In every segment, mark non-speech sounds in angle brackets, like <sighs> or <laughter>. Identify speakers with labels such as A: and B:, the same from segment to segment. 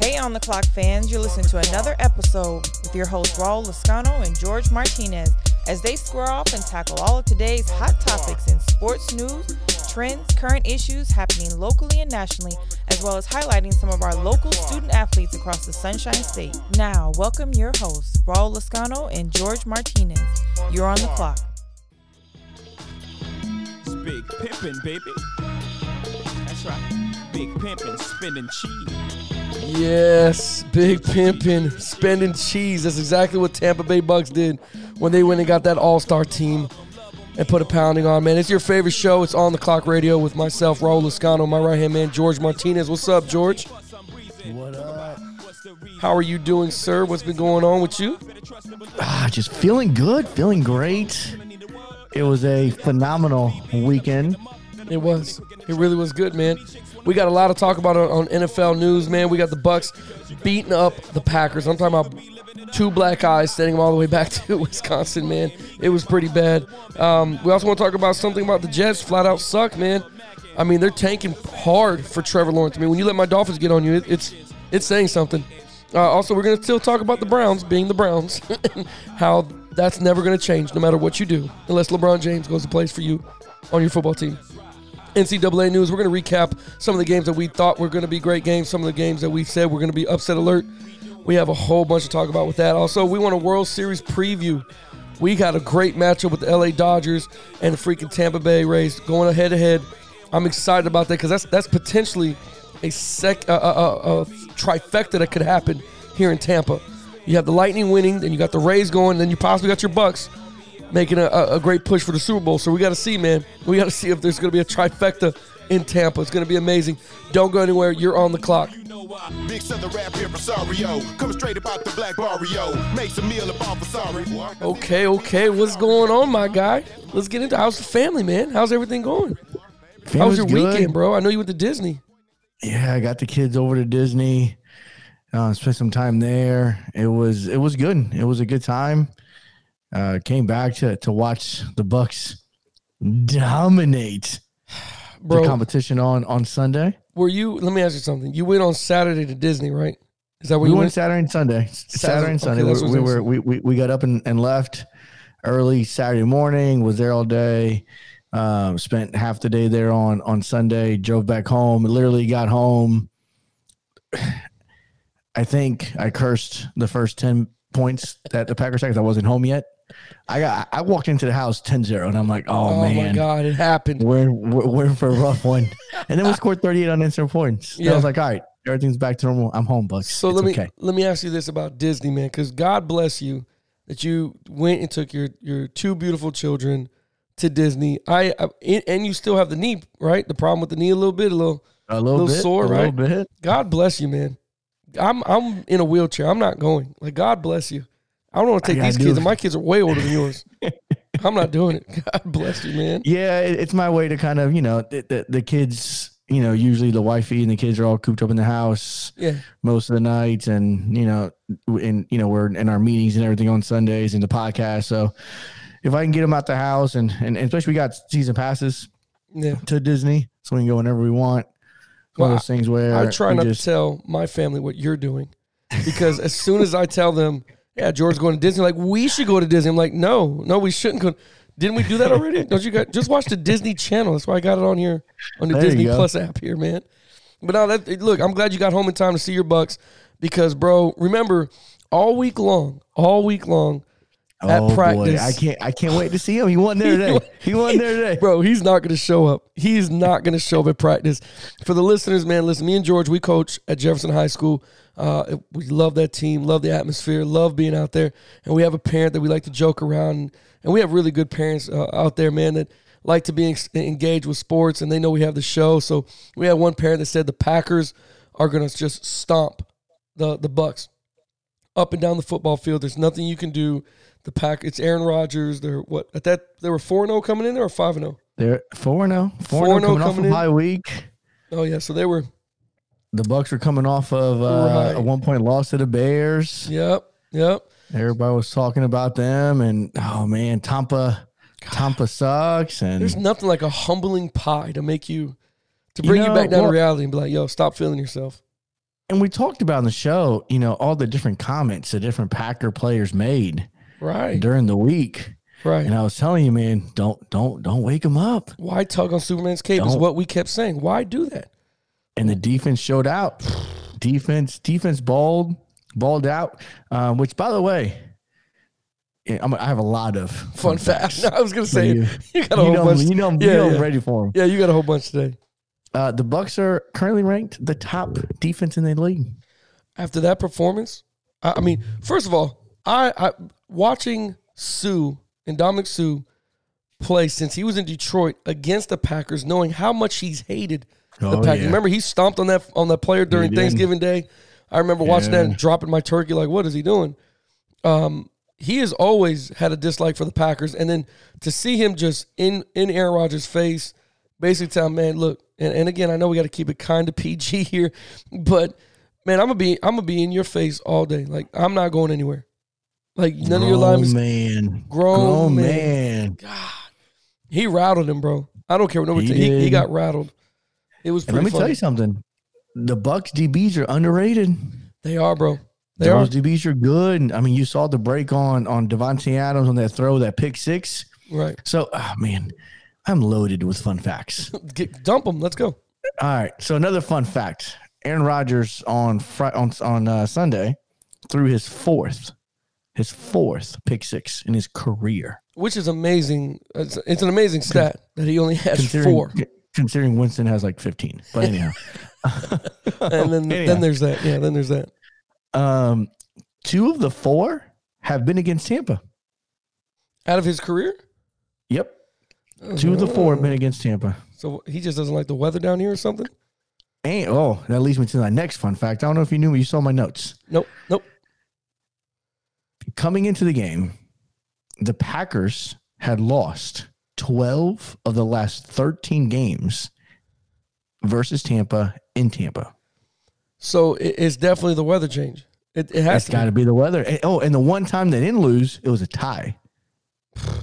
A: Hey, on the clock fans, you're listening to another episode with your hosts Raul Lascano and George Martinez as they square off and tackle all of today's hot topics in sports news, trends, current issues happening locally and nationally, as well as highlighting some of our local student athletes across the Sunshine State. Now, welcome your hosts Raul Lascano and George Martinez. You're on the clock.
B: It's big pimpin', baby. That's right. Big pimpin', spending cheese.
C: Yes, big pimping, spending cheese. That's exactly what Tampa Bay Bucs did when they went and got that All Star team and put a pounding on. Man, it's your favorite show. It's on the clock radio with myself, Raul Lascano, my right hand man, George Martinez. What's up, George?
D: What up?
C: How are you doing, sir? What's been going on with you?
D: Ah, just feeling good, feeling great. It was a phenomenal weekend.
C: It was. It really was good, man. We got a lot to talk about on, on NFL news, man. We got the Bucs beating up the Packers. I'm talking about two black eyes sending them all the way back <laughs> to Wisconsin, man. It was pretty bad. Um, we also want to talk about something about the Jets. Flat out suck, man. I mean, they're tanking hard for Trevor Lawrence. I mean, when you let my Dolphins get on you, it, it's it's saying something. Uh, also, we're going to still talk about the Browns being the Browns, <laughs> how that's never going to change no matter what you do, unless LeBron James goes to place for you on your football team. NCAA news. We're going to recap some of the games that we thought were going to be great games, some of the games that we said were going to be upset alert. We have a whole bunch to talk about with that. Also, we want a World Series preview. We got a great matchup with the LA Dodgers and the freaking Tampa Bay Rays going head to head. I'm excited about that because that's that's potentially a sec a, a, a trifecta that could happen here in Tampa. You have the Lightning winning, then you got the Rays going, then you possibly got your Bucs making a, a great push for the Super Bowl. So we got to see, man. We got to see if there's going to be a trifecta in Tampa. It's going to be amazing. Don't go anywhere. You're on the clock.
E: Big Southern rap here Rosario. Coming straight about the black barrio. Make some meal about
C: Okay, okay. What's going on, my guy? Let's get into how's the family, man? How's everything going? How was your
D: good.
C: weekend, bro? I know you went to Disney.
D: Yeah, I got the kids over to Disney. Uh, spent some time there. It was it was good. It was a good time. Uh, came back to to watch the Bucs dominate
C: Bro,
D: the competition on on Sunday.
C: were you? Let me ask you something. You went on Saturday to Disney, right? Is that where
D: We
C: you
D: went
C: went?
D: Saturday and Sunday. Saturday and Sunday.
C: that's what
D: we were we, we we got up and, and left early Saturday morning. Was there all day. Um, spent half the day there on on Sunday. Drove back home. Literally got home. <sighs> I think I cursed the first ten points that the Packers had because I wasn't home yet. I got I walked into the house 10-0 and I'm like, oh, man.
C: Oh, my God, it happened.
D: we're, we're we're for a rough one. and then we <laughs> scored 38 unanswered points.
C: Yeah.
D: I was like, all right, everything's back to normal. I'm home, Bucs.
C: So
D: It's
C: let me
D: okay.
C: let me ask you this about Disney, man, because God bless you that you went and took your your two beautiful children to Disney. I, I and- you still have the knee, right? The problem with the knee a little bit, a little.
D: A little,
C: little
D: bit,
C: sore,
D: a little
C: right?
D: bit.
C: God bless you, man. I'm I'm in a wheelchair. I'm not going. Like God bless you. I don't want to take
D: I
C: these kids,
D: it.
C: and my kids are way older than yours. <laughs> I'm not doing it. God bless you, man.
D: Yeah, it, it's my way to kind of, you know, the, the, the kids, you know, usually the wifey and the kids are all cooped up in the house
C: Yeah,
D: most of the nights. And, you know, and, you know, we're in our meetings and everything on Sundays and the podcast. So if I can get them out the house and, and, and especially we got season passes
C: yeah.
D: to Disney, so we can go whenever we want. It's one of those things where
C: I try not
D: just,
C: to tell my family what you're doing because as soon as I tell them, yeah, George's going to Disney, like we should go to Disney. I'm like, no, no, we shouldn't go. Didn't we do that already? <laughs> Don't you got just watch the Disney Channel? That's why I got it on here on the
D: There
C: Disney. Plus app here, man. But now that look, I'm glad you got home in time to see your Bucs because, bro, remember all week long, all week long at
D: oh boy,
C: practice.
D: I can't, I can't wait to see him. He wasn't there <laughs> today. He wasn't there today.
C: Bro, he's not going to show up. He's not going to show up at practice. For the listeners, man, listen, me and George, we coach at Jefferson High School. Uh, we love that team, love the atmosphere, love being out there. And we have a parent that we like to joke around. And we have really good parents uh, out there, man, that like to be ex- engaged with sports and they know we have the show. So we had one parent that said the Packers are going to just stomp the, the Bucs up and down the football field. There's nothing you can do. The pack, it's Aaron Rodgers. They're what at that they were four zero coming in there or five zero.
D: They're four and zero. Four
C: 4-0
D: and zero coming off
C: coming in.
D: bye week.
C: Oh yeah, so they were.
D: The Bucs were coming off of uh,
C: Right.
D: a one point loss to the Bears.
C: Yep, yep.
D: Everybody was talking about them, and oh man, Tampa, Tampa sucks. And
C: There's nothing like a humbling pie to make you to bring you,
D: know,
C: back down
D: well-
C: to reality and be like, "Yo, stop feeling yourself."
D: and we talked about on the show, you know, all the different comments the different Packer players made
C: Right.
D: during the week.
C: Right.
D: And I was telling you, man, don't don't don't wake him up.
C: Why tug on Superman's cape is
D: Don't.
C: what we kept saying. Why do that?
D: And the defense showed out. <sighs> defense defense balled balled out. Um, which, by the way, I'm, I have a lot of
C: Fun fact. <laughs> I was gonna say
D: you, <laughs>
C: you, got a
D: you
C: whole
D: know,
C: bunch.
D: you know, I'm-
C: yeah,
D: you know I'm ready for them.
C: Yeah, you got a whole bunch today.
D: Uh, the Bucs are currently ranked the top defense in the league.
C: After that performance, I, I mean, first of all, I, I watching Suh and Dominic Suh play since he was in Detroit against the Packers, knowing how much he's hated the
D: Oh,
C: Packers.
D: yeah.
C: Remember, he stomped on that on that player during. Thanksgiving Day. I remember watching that and dropping my turkey. Like, what is he doing? Um, he has always had a dislike for the Packers, and then to see him just in in Aaron Rodgers' face, basically tell him, man, look, and, and again, I know we got to keep it kind of PG <laughs> here, but man, I'm gonna be I'm gonna be in your face all day. Like, I'm not going anywhere. Like none of your
D: Grown
C: linemen.
D: man,
C: Grown man.
D: man.
C: God, he rattled him, bro. I don't care what nobody.
D: He
C: He, he, he got rattled. It was
D: let me tell you something. The Bucs DBs are underrated.
C: They are, bro. They are.
D: DBs are good. I mean, you saw the break on on Davante Adams on that throw, that pick six.
C: Right.
D: So, oh, man, I'm loaded with fun facts. <laughs>
C: Get, dump them. Let's go.
D: All right. So another fun fact: Aaron Rodgers on Friday, on on uh, Sunday threw his fourth, his fourth pick six in his career.
C: Which is amazing. It's, it's an amazing stat that he only has
D: Considering
C: four.
D: considering Winston has like 15. But anyhow, <laughs> <laughs>
C: And then
D: Anyhow.
C: then there's that. Yeah, then there's that.
D: um, two of the four have been against Tampa.
C: Out of his career?
D: Yep. Two of the four have been against Tampa.
C: So he just doesn't like the weather down here or something?
D: And oh, that leads me to my next fun fact. I don't know if you knew, but you saw my notes.
C: Nope. Nope.
D: Coming into the game, the Packers had lost 12 of the last 13 games versus Tampa in Tampa.
C: So it's definitely the weather change. It, it has
D: It's
C: to.
D: got
C: be.
D: to be the weather. And- oh, and the one time they didn't lose, it was a tie.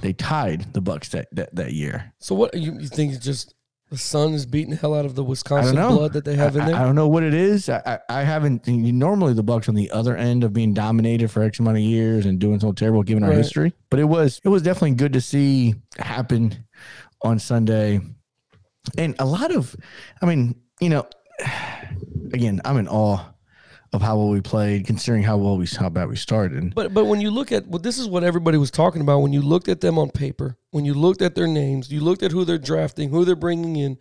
D: They tied the Bucs that that, that year.
C: So what you, you think? It's just the sun is beating the hell out of the Wisconsin blood that they have in
D: I, I don't know what it is. I, I, I haven't. Normally, the Bucs on the other end of being dominated for X amount of years and doing so terrible, given our
C: Right.
D: history. But it was it was definitely good to see happen on Sunday, and a lot of. I mean, you know, <sighs> again, I'm in awe of how well we played, considering how well we how bad we started.
C: But but when you look at well, this is what everybody was talking about. When you looked at them on paper, when you looked at their names, you looked at who they're drafting, who they're bringing in,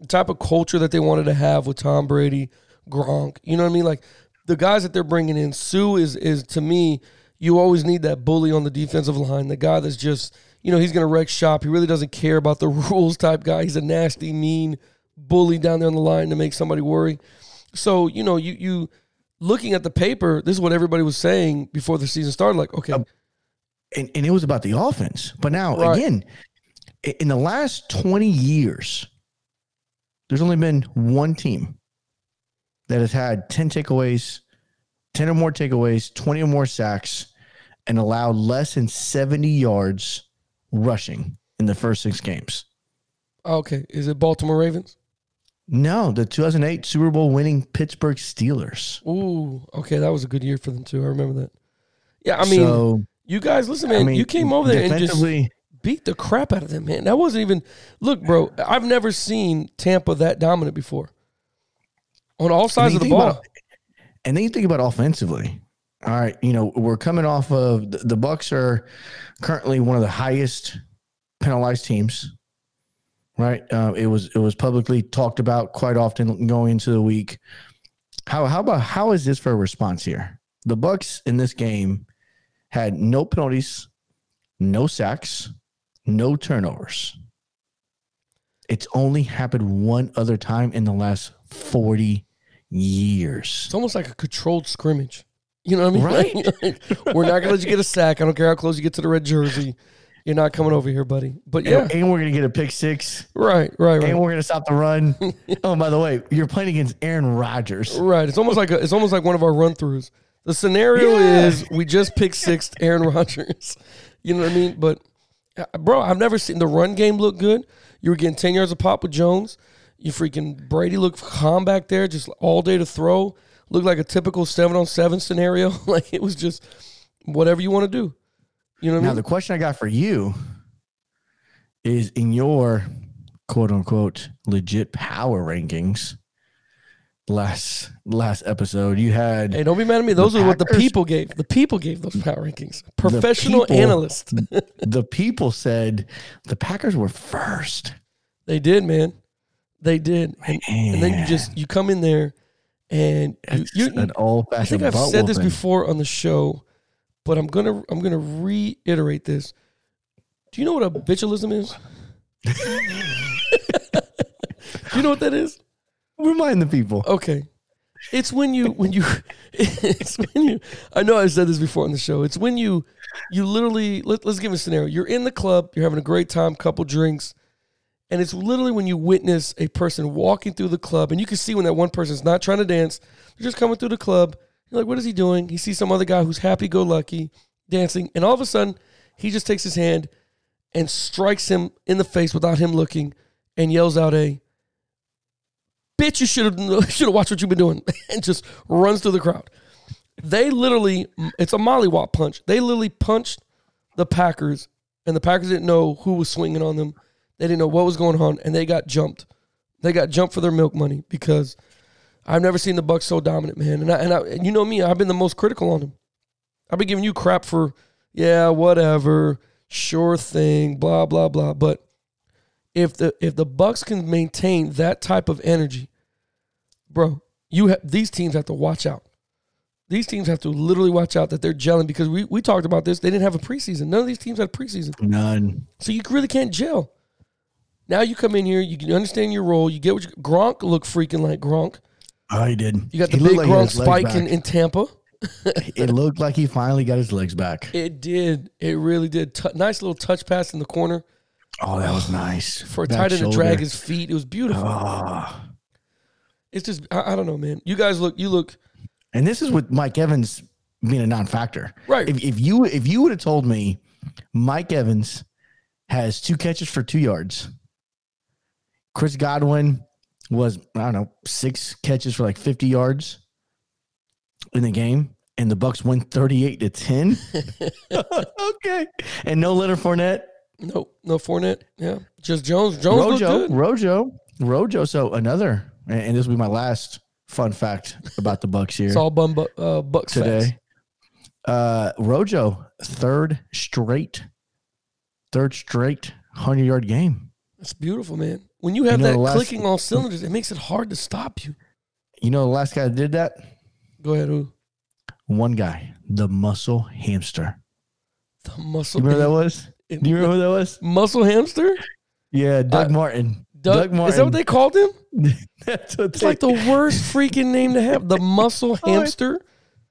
C: the type of culture that they wanted to have with Tom Brady, Gronk. You know what I mean? Like the guys that they're bringing in. Suh is is to me. You always need that bully on the defensive line. The guy that's just you know he's going to wreck shop. He really doesn't care about the <laughs> rules type guy. He's a nasty, mean bully down there on the line to make somebody worry. So you know you you looking at the paper, this is what everybody was saying before the season started. Like, okay, um,
D: and, and it was about the offense. But now
C: Right.
D: again, in the last 20 years, there's only been one team that has had 10 takeaways, 10 or more takeaways, 20 or more sacks, and allowed less than 70 yards rushing in the first six games.
C: okay, is it Baltimore Ravens?
D: No, the 2008 Super Bowl winning Pittsburgh Steelers.
C: Ooh, okay, that was a good year for them too. I remember that. Yeah, I mean,
D: so,
C: you guys, listen, man,
D: I mean,
C: you came over there and just beat the crap out of them, man. That wasn't even. Look, bro, I've never seen Tampa that dominant before. On all sides of the ball.
D: about- and then you think about offensively. All right, you know we're coming off of the, the Bucs are currently one of the highest penalized teams. Right, uh, it was it was publicly talked about quite often going into the week. How how about how is this for a response here? The Bucs in this game had no penalties, no sacks, no turnovers. It's only happened one other time in the last 40 years.
C: It's almost like a controlled scrimmage. You know what I mean?
D: Right. <laughs>
C: Like, we're not gonna let you get a sack. I don't care how close you get to the red jersey. You're not coming over here, buddy. But yeah,
D: And, and we're going to get a pick six.
C: right, right, right.
D: And we're going to stop the run. <laughs> oh, by the way, you're playing against Aaron Rodgers.
C: Right. It's almost like a, it's almost like one of our run throughs. The scenario
D: Yeah.
C: is we just picked sixth Aaron Rodgers. <laughs> You know what I mean? But uh, bro, I've never seen the run game look good. You were getting ten yards of pop with Jones. You freaking Brady looked calm back there, just all day to throw. looked like a typical seven on seven scenario. <laughs> like it was just whatever you want to do. You know what I
D: Now
C: mean?
D: the question I got for you is in your quote unquote legit power rankings. Last last episode, you had
C: Hey, don't be mad at me. Those are what the people gave. The people gave those power rankings. Professional
D: people-
C: analyst. <laughs>
D: the people said the Packers were first.
C: they did, man. They did. And, and then you just you come in there and you, you,
D: an old
C: I think I've said this before on the show, but I'm gonna I'm gonna reiterate this. Do you know what a bitchalism is? Do you know what that is?
D: Remind the people.
C: Okay. It's when you when you <laughs> it's when you I know I said this before on the show. It's when you you literally let, let's give a scenario. You're in the club, you're having a great time, couple drinks, and it's literally when you witness a person walking through the club and you can see when that one person's not trying to dance, they're just coming through the club. You're like, what is he doing? He sees some other guy who's happy go lucky dancing, and all of a sudden he just takes his hand and strikes him in the face without him looking and yells out a bitch, you should have <laughs> should have watched what you've been doing, <laughs> and just runs through the crowd. They literally, it's a mollywop punch. They literally punched the Packers, and the Packers didn't know who was swinging on them. They didn't know what was going on, and they got jumped. They got jumped for their milk money because I've never seen the Bucs so dominant, man. And I, and, I, and you know me, I've been the most critical on them. I've been giving you crap for, yeah, whatever, sure thing, blah blah blah. But if the if the Bucs can maintain that type of energy, bro, you have these teams have to watch out. These teams have to literally watch out that they're gelling because we, we talked about this. They didn't have a preseason. None of these teams had a preseason.
D: None.
C: So you really can't gel. Now you come in here, you can understand your role. You get what you, Gronk look freaking like Gronk.
D: Oh, he did.
C: You got the
D: He
C: big
D: like he had
C: Gronk
D: his legs
C: spike in, in Tampa. <laughs>
D: it looked like he finally got his legs back.
C: It did. It really did. T- nice little touch pass in the corner
D: Oh, that was <sighs> nice.
C: for a
D: Back
C: tight end to drag his feet. It was beautiful.
D: Ah.
C: It's just I, I don't know, man. You guys look. You look
D: And this is with Mike Evans being a non-factor.
C: Right.
D: If, if you if you would have told me Mike Evans has two catches for two yards, Chris Godwin was I don't know six catches for like fifty yards in the game, and the Bucs win thirty-eight to ten. <laughs> okay, and no Leonard Fournette,
C: no no Fournette. Yeah, just Jones. Jones
D: Rojo. Rojo, Rojo. So another, and this will be my last fun fact about the Bucs here
C: It's all bum bu- uh, Bucs
D: today. Uh, Rojo, third straight, third straight hundred yard game.
C: It's beautiful, man. When you have
D: know,
C: that
D: last-
C: clicking all cylinders, it makes it hard to stop you.
D: You know the last guy that did that?
C: Go ahead, who?
D: One guy, the muscle hamster.
C: The muscle.
D: You remember that was? Do you remember who that was?
C: Muscle hamster?
D: Yeah, Doug
C: Uh,
D: Martin.
C: Doug,
D: Doug Martin.
C: Is that what they called him? <laughs>
D: that's what
C: It's
D: they,
C: like the worst freaking name to have. The <laughs> muscle
D: Oh,
C: hamster.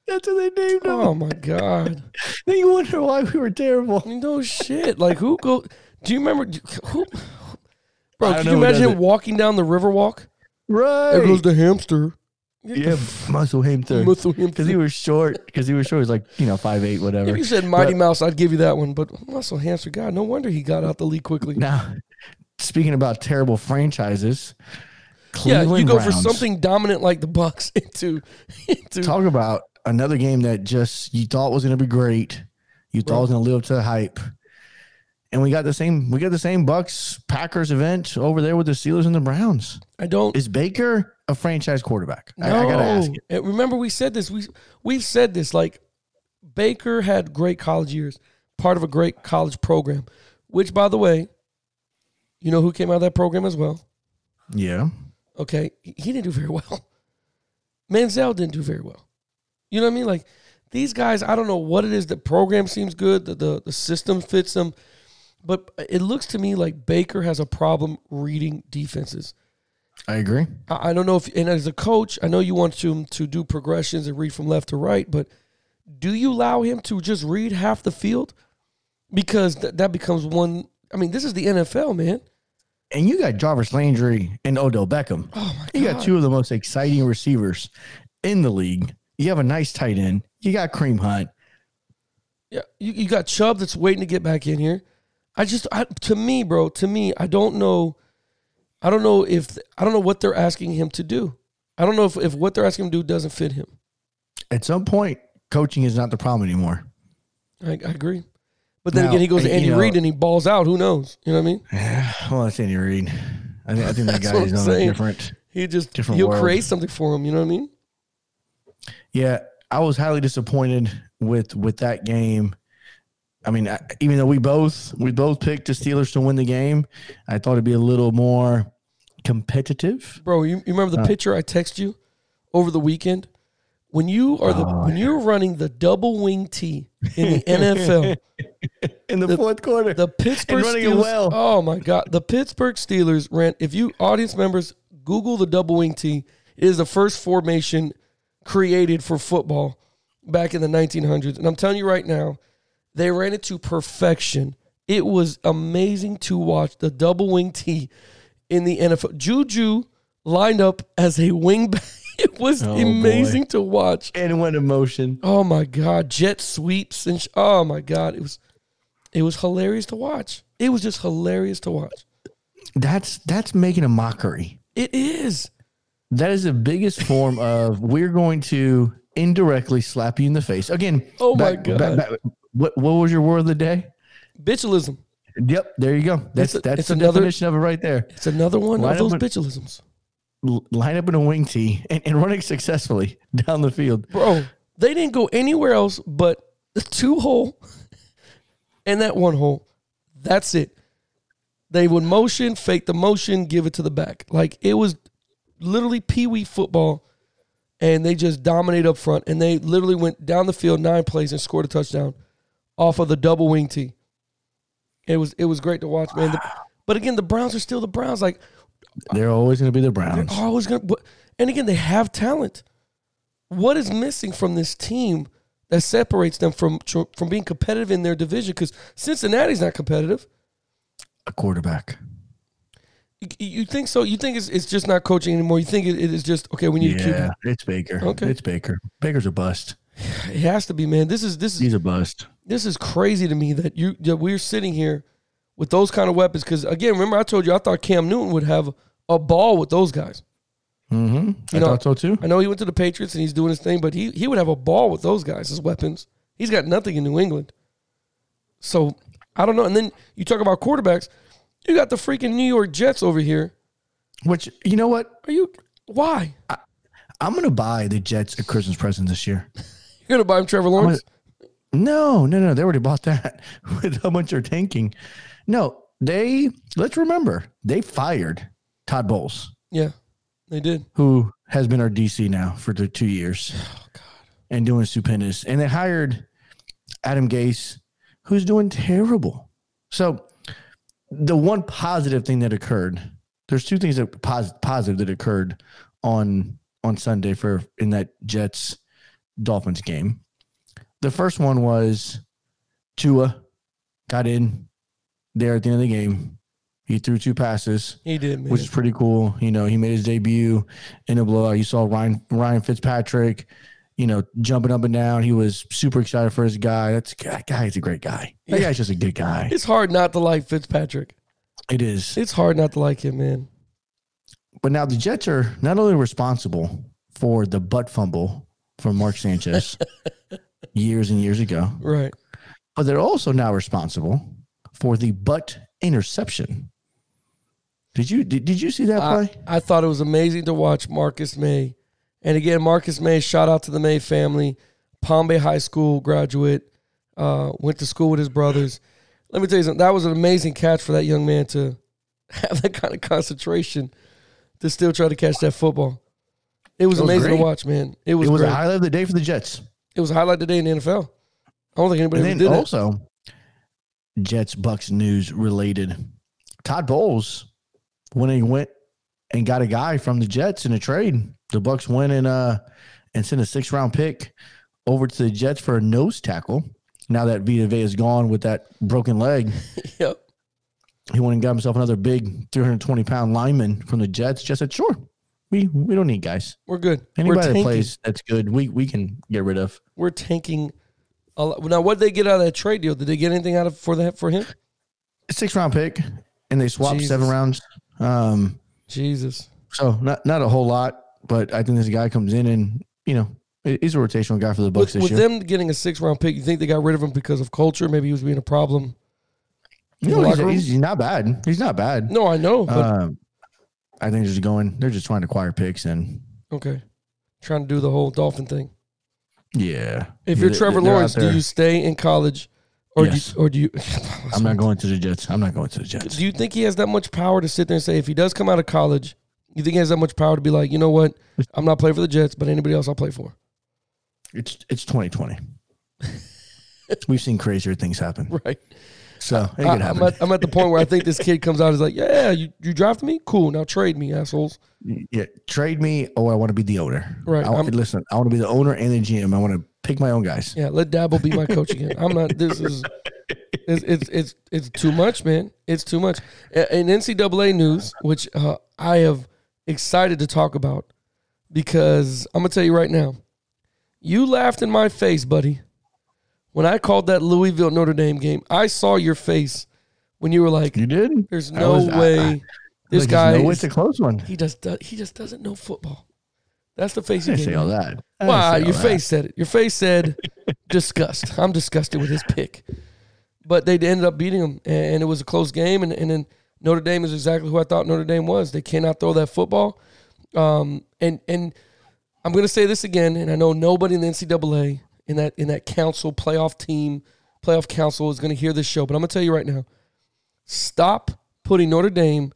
D: that's what they named him.
C: Oh my god. <laughs>
D: Then you wonder why we were terrible.
C: No shit. Like who go? Do you remember? Who? Bro, can you imagine him walking down the Riverwalk?
D: Right.
C: There goes the hamster.
D: yeah, muscle hamster.
C: Muscle hamster.
D: Because he was short. Because he was short. He was like, you know, five eight, whatever.
C: If you said Mighty
D: But-
C: Mouse, I'd give you that one. But muscle hamster, God, no wonder he got out the league quickly.
D: Now, speaking about terrible franchises,
C: yeah, you go for something dominant like the Bucs <laughs> into into
D: Talk about another game that just you thought was going to be great. You thought
C: Right.
D: was going to live up to the hype. And we got the same. We got the same Bucs Packers event over there with the Steelers and the Browns.
C: I don't
D: Is Baker a franchise quarterback? I,
C: No,
D: I gotta ask. you.
C: Remember we said this. We we've said this. Like Baker had great college years, part of a great college program. Which, by the way, you know who came out of that program as well.
D: Yeah,
C: Okay, he he didn't do very well. Manziel didn't do very well. You know what I mean? Like these guys, I don't know what it is. The program seems good. The the, the system fits them, but it looks to me like Baker has a problem reading defenses.
D: I agree.
C: I I don't know if, and as a coach, I know you want to to do progressions and read from left to right, but do you allow him to just read half the field? Because th- that becomes one. I mean, this is the NFL, man.
D: And you got Jarvis Landry and Odell Beckham.
C: Oh my
D: You
C: god!
D: got two of the most exciting receivers in the league. You have a nice tight end. You got Kareem Hunt.
C: Yeah, you, you got Chubb that's waiting to get back in here. I just, I, to me, bro, to me, I don't know. I don't know if I don't know what they're asking him to do. I don't know if, if what they're asking him to do doesn't fit him.
D: At some point, coaching is not the problem anymore.
C: I, I agree. But then
D: Now,
C: again, he goes to
D: you
C: Andy
D: know-
C: Reid and he balls out. Who knows? You know what I mean?
D: Yeah, well, that's Andy Reid. I think, I think <laughs> that guy is on a different.
C: He just
D: Different
C: he'll
D: world.
C: create something for him. You know what I mean?
D: Yeah, I was highly disappointed with with that game. I mean, I, even though we both we both picked the Steelers to win the game, I thought it'd be a little more competitive.
C: Bro, you, you remember the
D: Uh.
C: picture I text you over the weekend? When you are the
D: Oh,
C: when you're running the double wing T in the <laughs> NFL,
D: In the, fourth quarter,
C: the Pittsburgh
D: running it
C: Steelers.
D: well.
C: Oh my God, the Pittsburgh Steelers ran. If you audience members Google the double wing T, it is the first formation created for football back in the 1900s. And I'm telling you right now, they ran it to perfection. It was amazing to watch the double wing T in the NFL. Juju lined up as a wing back. <laughs> It was
D: Oh,
C: amazing to watch.
D: and went in motion.
C: Oh my god, jet sweeps and sh- oh my god, it was it was hilarious to watch. It was just hilarious to watch.
D: That's that's making a mockery.
C: It is.
D: That is the biggest form of we're going to indirectly slap you in the face again.
C: Oh my God.
D: What what was your word of the day?
C: Bitchalism.
D: Yep, there you go. That's
C: a-
D: that's the
C: another-
D: definition of it right there.
C: It's another one
D: Line
C: of those bitchalisms.
D: Line up in a wing tee and, and running successfully <laughs> down the field.
C: Bro, they didn't go anywhere else but the two hole <laughs> and that one hole. That's it. They would motion, fake the motion, give it to the back. Like it was literally pee wee football, and they just dominate up front. And they literally went down the field nine plays and scored a touchdown off of the double wing tee. It was it was great to watch, man. The- but again, the Browns are still the Browns. Like
D: They're always going to be the Browns.
C: they're always gonna. And again, they have talent. What is missing from this team that separates them from from being competitive in their division? Because Cincinnati's not competitive.
D: A quarterback.
C: You, think so? You think it's, it's just not coaching anymore? You think it, it is just okay? We need a
D: Yeah,
C: QB.
D: it's Baker.
C: Okay.
D: It's Baker. Baker's a bust.
C: It has to be, man. This is this is
D: He's a bust.
C: This is crazy to me that you that we're sitting here with those kind of weapons. Because again, remember I told you I thought Cam Newton would have a ball with those guys.
D: Mm-hmm. I
C: know-
D: thought so too.
C: I know he went to the Patriots and he's doing his thing, but he he would have a ball with those guys as weapons. He's got nothing in New England. So I don't know. And then you talk about quarterbacks. You got the freaking New York Jets over here.
D: Which you know what?
C: Are you why?
D: I'm going to buy the Jets a Christmas present this year. <laughs>
C: You're gonna buy him Trevor Lawrence?
D: No, no, no. They already bought that <laughs> with how much they're tanking. No, they let's remember they fired Todd Bowles,
C: Yeah, they did.
D: who has been our DC now for the two years, oh, God, and doing stupendous. And they hired Adam Gase, who's doing terrible. So the one positive thing that occurred, there's two things that pos- positive that occurred on on Sunday for in that Jets Dolphins game. The first one was Tua got in there at the end of the game. He threw two passes,
C: He did, man.
D: which is pretty cool. You know, he made his debut in a blowout. You saw Ryan Ryan Fitzpatrick, you know, jumping up and down. He was super excited for his guy. That's that guy's a great guy. That
C: Yeah.
D: guy's just a good guy.
C: it's hard not to like Fitzpatrick.
D: It is.
C: It's hard not to like him, man.
D: But now the Jets are not only responsible for the butt fumble from Mark Sanchez <laughs> years and years ago,
C: Right.
D: but they're also now responsible for the butt interception. Did you did, did you see that play?
C: I, I thought it was amazing to watch Marcus Maye. And again, Marcus Maye, shout out to the Maye family, Palm Bay High School graduate, uh, went to school with his brothers. Let me tell you something. That was an amazing catch for that young man to <laughs> have that kind of concentration to still try to catch that football. It was,
D: It was
C: amazing
D: great.
C: to watch, man. It was
D: it was
C: great.
D: a highlight of the day for the Jets.
C: It was a highlight today in the NFL. I don't think anybody
D: And
C: did
D: also, Jets Bucs news related. Todd Bowles, when he went and got a guy from the Jets in a trade, the Bucs went and uh and sent a six round pick over to the Jets for a nose tackle. Now that Vita Vea is gone with that broken leg, <laughs>
C: Yep.
D: he went and got himself another big 320 pound lineman from the Jets. Just said, sure, we we don't need guys.
C: We're good.
D: Anybody
C: We're
D: that plays that's good, we we can get rid of.
C: We're tanking. A lot. Now, what did they get out of that trade deal? Did they get anything out of for that for him?
D: Six round pick, and they swapped seven rounds. Um,
C: Jesus.
D: So not not a whole lot. but I think this guy comes in and you know he's a rotational guy for the Bucs
C: With, with them getting a six round pick, you think they got rid of him because of culture? Maybe he was being a problem.
D: No, he's, he's, he's not bad. He's not bad.
C: No, I know, but
D: Um, I think they're just going. They're just trying to acquire picks and
C: okay. Trying to do the whole Dolphin thing.
D: yeah.
C: If you're
D: they-
C: Trevor Lawrence, do you stay in college, or
D: Yes.
C: do you, or do you? <laughs>
D: I'm not going to the Jets. I'm not going to the Jets.
C: Do you think he has that much power to sit there and say if he does come out of college, you think he has that much power to be like, you know what, I'm not playing for the Jets, but anybody else I'll play for,
D: It's it's 2020. <laughs> We've seen crazier things happen,
C: right?
D: So
C: I, am at, I'm at the point where I think this kid comes out and is like, yeah, you you drafted me, cool, now trade me, assholes.
D: yeah, trade me, or I want to be the owner.
C: Right,
D: I, want- listen, I want to be the owner and the GM. I want to pick my own guys.
C: Yeah, let Dabo be my coach again. I'm not. This is. It's it's it's, it's too much, man. It's too much. In NCAA news, which uh, I have excited to talk about, because I'm gonna tell you right now, you laughed in my face, buddy, when I called that Louisville Notre Dame game. I saw your face when you were like,
D: You did?
C: "There's no
D: was-
C: way
D: I-
C: this
D: Like,
C: guy
D: no, it's a close one.
C: he just do- he just doesn't know football." That's the face
D: I
C: you
D: didn't say all that. I
C: Wow, your
D: that.
C: face said it. Your face said <laughs> disgust. I'm disgusted with his pick. But they ended up beating him, and it was a close game. And, and then Notre Dame is exactly who I thought Notre Dame was. They cannot throw that football. Um, and and I'm going to say this again, and I know nobody in the NCAA in that in that council playoff team playoff council is going to hear this show, but I'm going to tell you right now: stop putting Notre Dame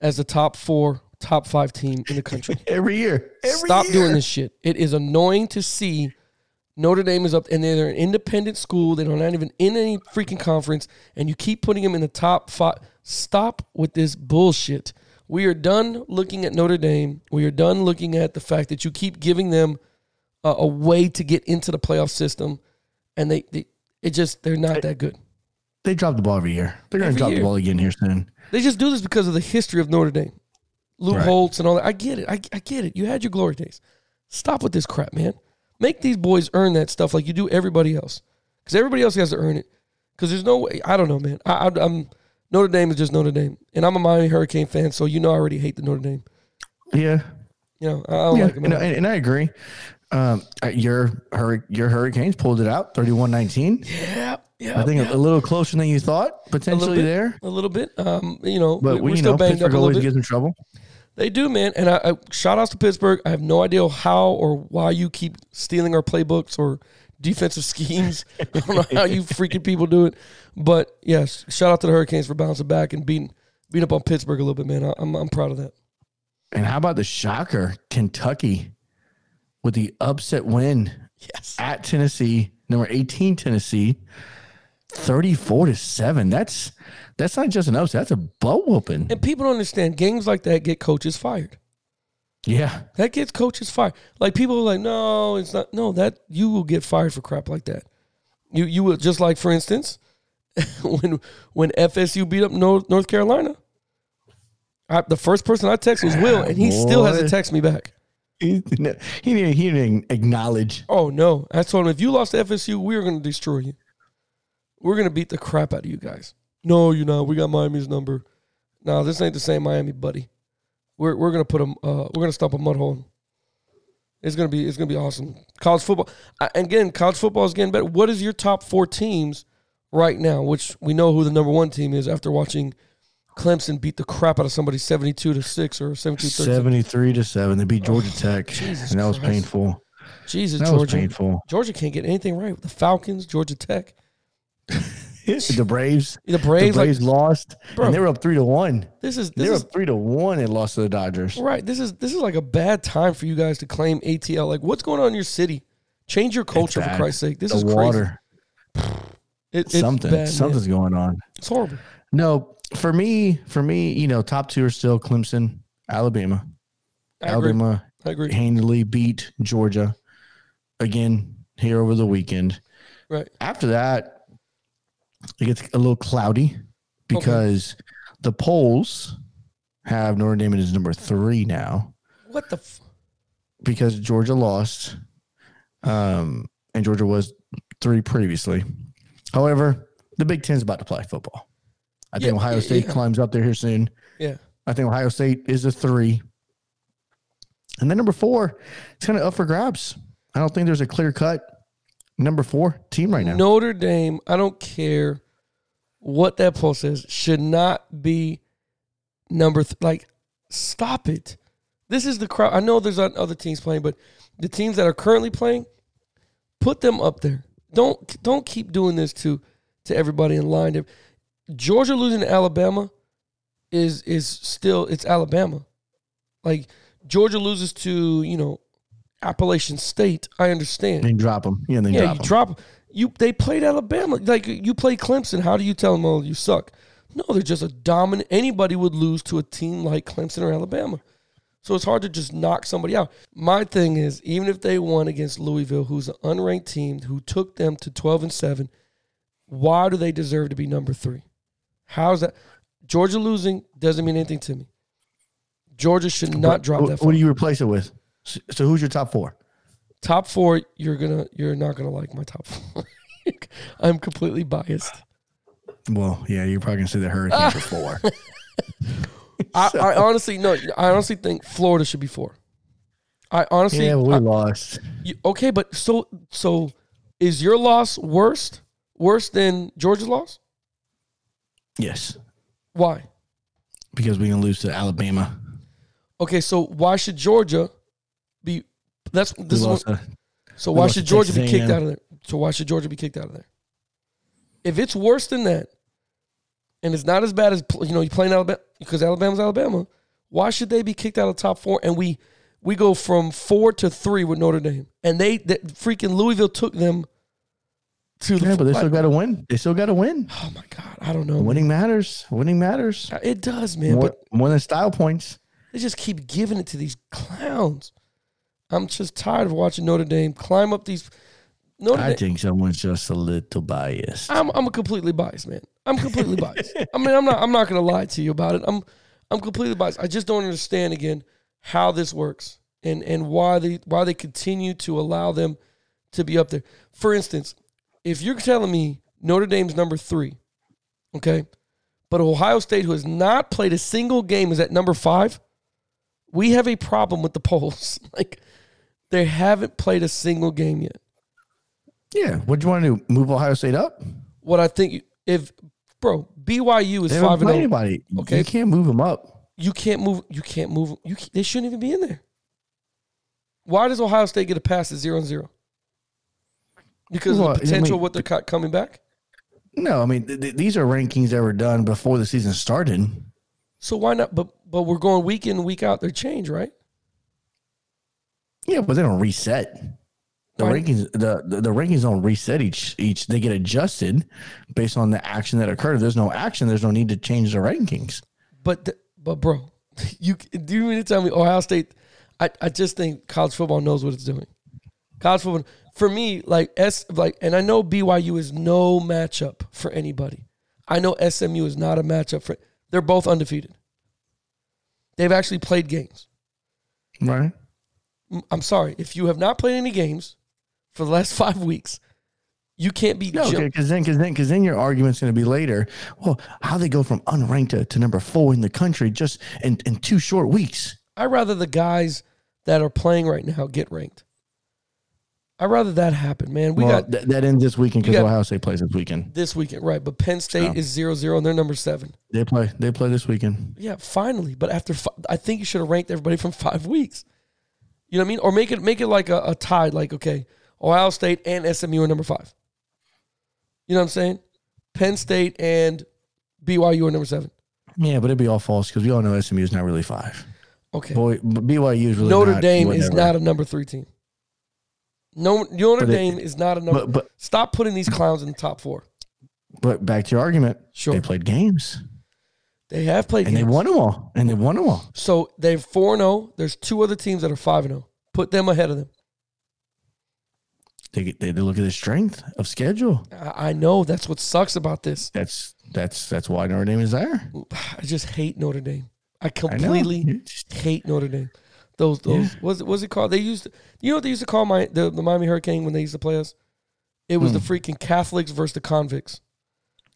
C: as the top four, top five team in the country. <laughs>
D: Every year. Every
C: Stop
D: year.
C: doing this shit. It is annoying to see Notre Dame is up and they're an independent school. They don't not even in any freaking conference, and you keep putting them in the top five. Stop with this bullshit. We are done looking at Notre Dame. We are done looking at the fact that you keep giving them a, a way to get into the playoff system, and they, they it just they're not that good.
D: They drop the ball every year. They're going to drop
C: year.
D: the ball again here soon.
C: They just do this because of the history of Notre Dame, Lou
D: Right.
C: Holtz and all that. I get it. I, I get it. You had your glory days. Stop with this crap, man. Make these boys earn that stuff like you do everybody else, because everybody else has to earn it. Because there's no way. I don't know, man. I, I, I'm Notre Dame is just Notre Dame, and I'm a Miami Hurricane fan, so you know I already hate the Notre Dame.
D: Yeah.
C: You know, I don't
D: yeah.
C: like them.
D: and,
C: at all.
D: and, and I agree. Um, uh, your your Hurricanes pulled it out 31-19.
C: yeah, yeah.
D: I think
C: yeah.
D: a, a little closer than you thought, potentially
C: bit.
D: there.
C: a little bit. Um, you know,
D: But
C: we,
D: you
C: still
D: know,
C: banged up
D: Pittsburgh
C: a little
D: always
C: bit.
D: gives them trouble.
C: They do, man. And I, I shout outs to Pittsburgh. I have no idea how or why you keep stealing our playbooks or defensive schemes. <laughs> I don't know how you freaking people do it. But yes, shout out to the Hurricanes for bouncing back and beating beating up on Pittsburgh a little bit, man. I, I'm I'm proud of that.
D: And how about the shocker, Kentucky, with the upset win
C: Yes.
D: at Tennessee, number 18 Tennessee, 34 to 7. That's that's not just an upset, that's a butt whooping.
C: And people don't understand games like that get coaches fired.
D: Yeah.
C: That gets coaches fired. Like people are like, no, it's not. No, that you will get fired for crap like that. You you will just like for instance, <laughs> when when FSU beat up North, North Carolina, I, the first person I texted was Will, and he still hasn't texted me back.
D: He, didn't- he, didn't, acknowledge.
C: Oh no, I told him if you lost to FSU, we are going to destroy you. We're going to beat the crap out of you guys. No, you're not. We got Miami's number. No, this ain't the same Miami, buddy. We're we're gonna put a uh, we're gonna stop a mud hole. It's gonna be it's gonna be awesome. College football I, again. College football is getting better. What is your top four teams right now? Which we know who the number one team is after watching Clemson beat the crap out of somebody seventy two to six or 72
D: 73 to 7. They beat Georgia Tech.
C: Jesus
D: and that was painful.
C: Jesus,
D: That was
C: Georgia.
D: painful.
C: Georgia can't get anything right. The Falcons, Georgia Tech, <laughs>
D: the Braves.
C: the Braves.
D: the Braves
C: like
D: lost.
C: Bro.
D: and they were up 3 to 1.
C: this is
D: They
C: this
D: were
C: is
D: up 3 to 1 and lost to the Dodgers.
C: right. This is this is like a bad time for you guys to claim ATL. Like, what's going on in your city? Change your culture for. Christ's sake. This
D: the
C: is crazy.
D: water. <sighs>
C: It, it's
D: Something.
C: bad, man.
D: Something's going on.
C: It's horrible.
D: No, for me, for me, you know, top two are still Clemson, Alabama.
C: I.
D: Alabama
C: I agree.
D: handily beat Georgia again here over the weekend.
C: Right.
D: After that, it gets a little cloudy because the polls have Notre Dame as number three now
C: What the? F-
D: because Georgia lost, um, and Georgia was three previously. However, the Big Ten is about to play football. I think
C: Yeah,
D: Ohio
C: yeah,
D: State
C: yeah.
D: climbs up there here soon.
C: yeah.
D: I think Ohio State is a three. And then number four, it's kind of up for grabs. I don't think there's a clear cut number four team right now.
C: Notre Dame, I don't care what that poll says, should not be number th- like stop it. This is the crowd. I know there's other teams playing, but the teams that are currently playing, put them up there. Don't don't keep doing this to to everybody in line. Georgia losing to Alabama is is still it's Alabama. Like Georgia loses to you know Appalachian State. I understand.
D: And drop them. Yeah, then
C: yeah,
D: drop
C: you
D: them.
C: drop you. They played Alabama. Like you play Clemson. How do you tell them? Oh, you suck. No, they're just a dominant. Anybody would lose to a team like Clemson or Alabama. So it's hard to just knock somebody out. My thing is, even if they won against Louisville, who's an unranked team who took them to 12 and 7, why do they deserve to be number three? How's that? Georgia losing doesn't mean anything to me. Georgia should not
D: What-
C: drop
D: what,
C: that.
D: What do you replace it with? So, so who's your top four?
C: top four, you're gonna you're not gonna like my top <laughs> four. I'm completely biased.
D: Well, yeah, you're probably gonna say the Hurricanes are four. <laughs>
C: I, I honestly no. I honestly think Florida should be four. I honestly,
D: yeah, we
C: I-
D: lost.
C: you- okay, but so so is your loss worst worse than Georgia's loss?
D: Yes,
C: Why?
D: because we're gonna lose to Alabama.
C: Okay, so why should Georgia be? That's this is what,
D: to-
C: so why
D: lost
C: should
D: to
C: Georgia be
D: Texas
C: kicked
D: A&M.
C: out of there? So why should Georgia be kicked out of there? If it's worse than that, and it's not as bad as you know you playing Alabama because Alabama's Alabama, why should they be kicked out of the top four? And we we go from four to three with Notre Dame, and they that freaking Louisville took them to
D: yeah, but they still got to win. They still got to win.
C: oh my god, I don't know. man.
D: Winning matters. Winning matters.
C: Uh, it does, man.
D: More,
C: But
D: more than style points.
C: They just keep giving it to these clowns. I'm just tired of watching Notre Dame climb up these. Notre
D: I
C: Dame.
D: think someone's just a little biased.
C: I'm I'm a completely biased man. I'm completely biased. I mean, I'm not I'm not gonna lie to you about it. I'm I'm completely biased. I just don't understand again how this works and and why they why they continue to allow them to be up there. For instance, if you're telling me Notre Dame's number three, okay, but Ohio State, who has not played a single game, is at number five, we have a problem with the polls. <laughs> like they haven't played a single game yet.
D: Yeah. What do you want to do? Move Ohio State up?
C: What I think if bro BYU is
D: They
C: five and zero, oh.
D: anybody.
C: Okay.
D: You can't move them up.
C: you can't move. You can't move. You can't, they shouldn't even be in there. Why does Ohio State get a pass at zero and zero? Because
D: Well,
C: of the potential
D: mean-
C: of what they're coming back.
D: No, I mean th- th- these are rankings that were done before the season started.
C: So why not? But but we're going week in week out. They change, right?
D: Yeah, but they don't reset. The
C: Right.
D: rankings the, the the rankings don't reset each each. They get adjusted based on the action that occurred. If there's no action, there's no need to change the rankings.
C: But th- but bro, <laughs> you do you mean to tell me Ohio State? I, I just think college football knows what it's doing. College football for me, like S like, and I know BYU is no matchup for anybody. I know SMU is not a matchup for. They're both undefeated. They've actually played games.
D: Right.
C: I'm sorry if you have not played any games for the last <laughs> five weeks. You can't be.
D: No, because then, because then, because then your argument's going to be later. Well, how they go from unranked to, to number four in the country just in, in two short weeks?
C: I'd rather the guys that are playing right now get ranked. I'd rather that happen, man. We
D: well,
C: got
D: th- that ends this weekend because Ohio State plays this weekend.
C: this weekend, right? But Penn State
D: So.
C: is zero zero, and they're number seven.
D: They play. They play this weekend.
C: Yeah, finally. But after, I think you should have ranked everybody from five weeks. You know what I mean? Or make it make it like a, a tie. Like okay, Ohio State and SMU are number five. You know what I'm saying? Penn State and BYU are number seven.
D: Yeah, but it'd be all false because we all know SMU is not really five.
C: Okay.
D: Boy, BYU is really
C: Notre
D: not
C: Dame is not a number three team. No, Notre
D: it-
C: Dame is not a number.
D: But but
C: Stop putting these clowns in the top four.
D: but back to your argument.
C: Sure.
D: They played games
C: They have played
D: games. they won them all. And they won them all.
C: So they're 4 0. There's two other teams that are 5 0. Put them ahead of them.
D: They, they they look at the strength of schedule.
C: I, I know that's what sucks about this.
D: That's that's that's why Notre Dame is there.
C: I just hate Notre Dame. I
D: I
C: completely
D: just-
C: hate Notre Dame. Those those what's it what's it called? They used you know what they used to call my the, the Miami Hurricane when they used to play us? It was the
D: Hmm.
C: freaking Catholics versus the convicts.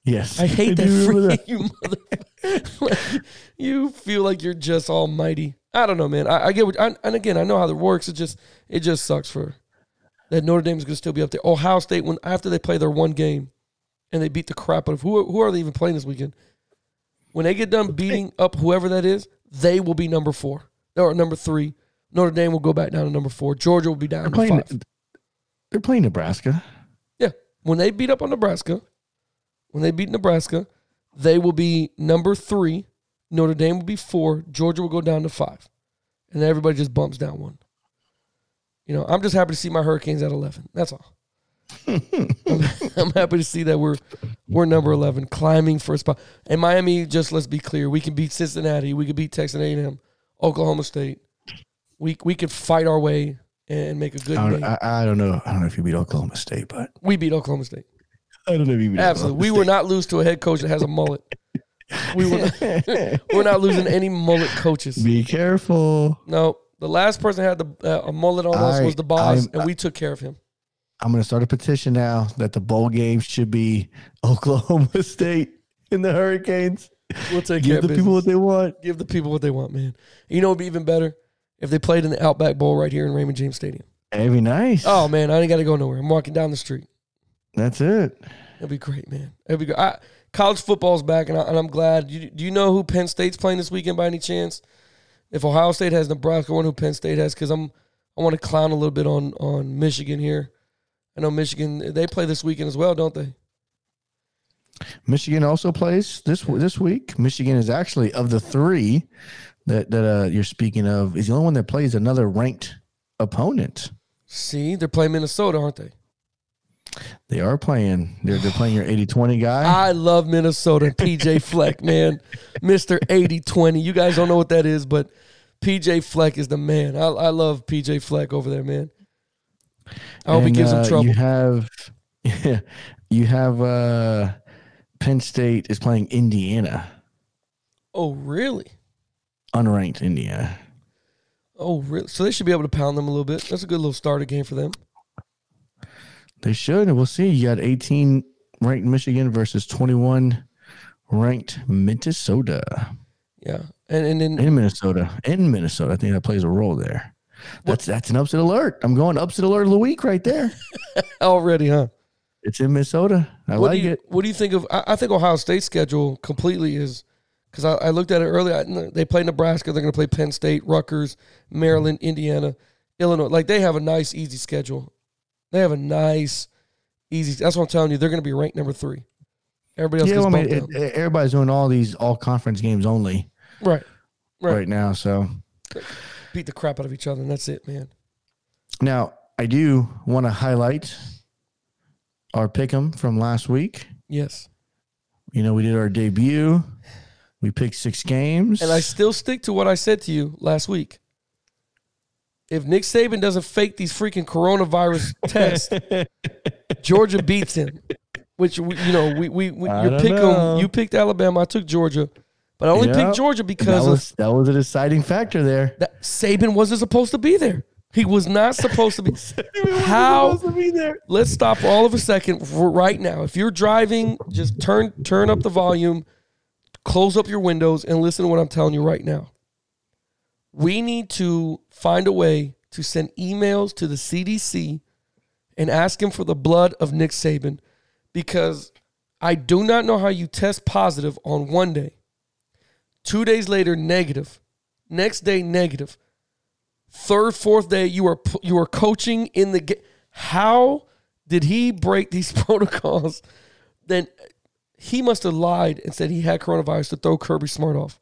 D: Yes,
C: I hate <laughs> that
D: do remember
C: freaking <laughs> you mother. like, <laughs> you feel like you're just almighty. I don't know, man. I, I get what, I, and again, I know how it works. It just, it just sucks for that Notre Dame is going to still be up there. Ohio State, when after they play their one game, and they beat the crap out of who, who are they even playing this weekend? When they get done beating up whoever that is, they will be number four or number three. Notre Dame will go back down to number four. Georgia will be down
D: They're
C: to
D: playing.
C: five.
D: They're playing Nebraska.
C: Yeah. When they beat up on Nebraska, when they beat Nebraska, they will be number three. Notre Dame will be four. Georgia will go down to five. And everybody just bumps down one. You know, I'm just happy to see my Hurricanes at 11. That's all. I'm, <laughs> I'm happy to see that we're we're number 11, climbing for a spot. And Miami, just let's be clear, we can beat Cincinnati, we can beat Texas A&M, Oklahoma State. We we could fight our way and make a good
D: I don't, I, I don't know. I don't know if you beat Oklahoma State, but
C: we beat Oklahoma State.
D: I don't know if you beat
C: Absolutely. We will not lose to a head coach that has a mullet. We will not, <laughs> we're not losing any mullet coaches.
D: Be careful.
C: No, the last person had the, uh, a mullet on us was the boss,
D: I'm-
C: and we took care of him.
D: I'm going to start a petition now that the bowl game should be <laughs> Oklahoma State in the Hurricanes.
C: We'll take care
D: Give the
C: business.
D: people what they want.
C: Give the people what they want, man. You know, it'd be even better if they played in the Outback Bowl right here in Raymond James Stadium.
D: That'd be nice.
C: Oh man, I ain't got to go nowhere. I'm walking down the street.
D: That's it.
C: It'd be great, man. It'd be great. I, college football's back, and, I, and I'm glad. You, do you know who Penn State's playing this weekend by any chance? If Ohio State has Nebraska, I wonder who Penn State has because I'm I want to clown a little bit on on Michigan here. I know Michigan they play this weekend as well, don't they?
D: Michigan also plays this this week. Michigan is actually of the three that that uh, you're speaking of is the only one that plays another ranked opponent.
C: See, they're playing Minnesota, aren't they?
D: They are playing. They're they're playing your <sighs> 80-20 guy.
C: I love Minnesota. PJ <laughs> Fleck, man, Mister 80-20. You guys don't know what that is, but PJ Fleck is the man. I, I love PJ Fleck over there, man. I hope he
D: And,
C: gives him
D: uh,
C: trouble.
D: You have, yeah, <laughs> you have uh, Penn State is playing Indiana,
C: oh, really?
D: unranked Indiana.
C: Oh, really? So they should be able to pound them a little bit. That's a good little starter game for them.
D: They should. and We'll see. You got 18 ranked Michigan versus 21 ranked Minnesota.
C: Yeah, and and then
D: In Minnesota. In Minnesota. I think that plays a role there. That's that's an upset alert. I'm going upset alert of the week right there. <laughs>
C: already, huh?
D: It's in Minnesota. I
C: what
D: like
C: do you,
D: it.
C: What do you think of? I, I think Ohio State's schedule completely is because I, I looked at it earlier. They play Nebraska. They're going to play Penn State, Rutgers, Maryland, Indiana, Illinois. Like they have a nice, easy schedule. They have a nice, easy. That's what I'm telling you. They're going to be ranked number three. Everybody else
D: Yeah, well, I mean, it- everybody's doing all these all conference games only
C: right, right.
D: right now. So
C: Beat the crap out of each other, and that's it, man.
D: now I do want to highlight our pick'em from last week.
C: Yes,
D: You know, we did our debut. We picked six games.
C: and I still stick to what I said to you last week. If Nick Saban doesn't fake these freaking coronavirus <laughs> tests, Georgia beats him. Which we, you know, we we, we you pick
D: know.
C: them. You picked Alabama. I took Georgia, but I only
D: Yeah.
C: picked Georgia
D: that
C: because
D: was
C: of
D: that was a deciding factor there.
C: that Saban wasn't supposed to be there. He was not supposed to be. <laughs> How? Let's stop all of a second for right now. If you're driving, just turn turn up the volume, close up your windows, and listen to what I'm telling you right now. We need to find a way to send emails to the CDC and ask him for the blood of Nick Saban because I do not know how you test positive on one day, two days later negative, next day negative, third, fourth day you p- you are coaching in the game. How did he break these <laughs> protocols? Then he must have lied and said he had coronavirus to throw Kirby Smart off.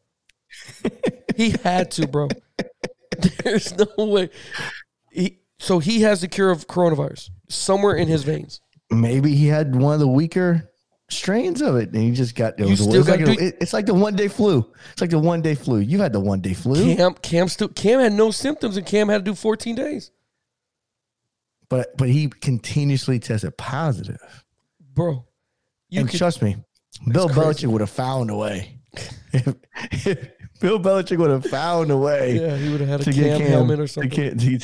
C: <laughs> he had to, bro. <laughs> There's no way. He, so he has the cure of coronavirus somewhere in his veins.
D: Maybe he had one of the weaker strains of it, and he just got. It was, it's, like a- it- it's like the one day flu. It's like the one day flu. You had the one day flu,
C: Cam, Cam still, Cam had no symptoms, and Cam had to do 14 days,
D: but but he continuously tested positive.
C: bro. You
D: and
C: could,
D: trust me, Bill
C: crazy.
D: Belichick would have found a way. If- <laughs> if Bill Belichick would have found a way
C: yeah, he would have had a
D: to
C: Cam,
D: get Cam
C: helmet or
D: to
C: something.
D: get, <laughs> to,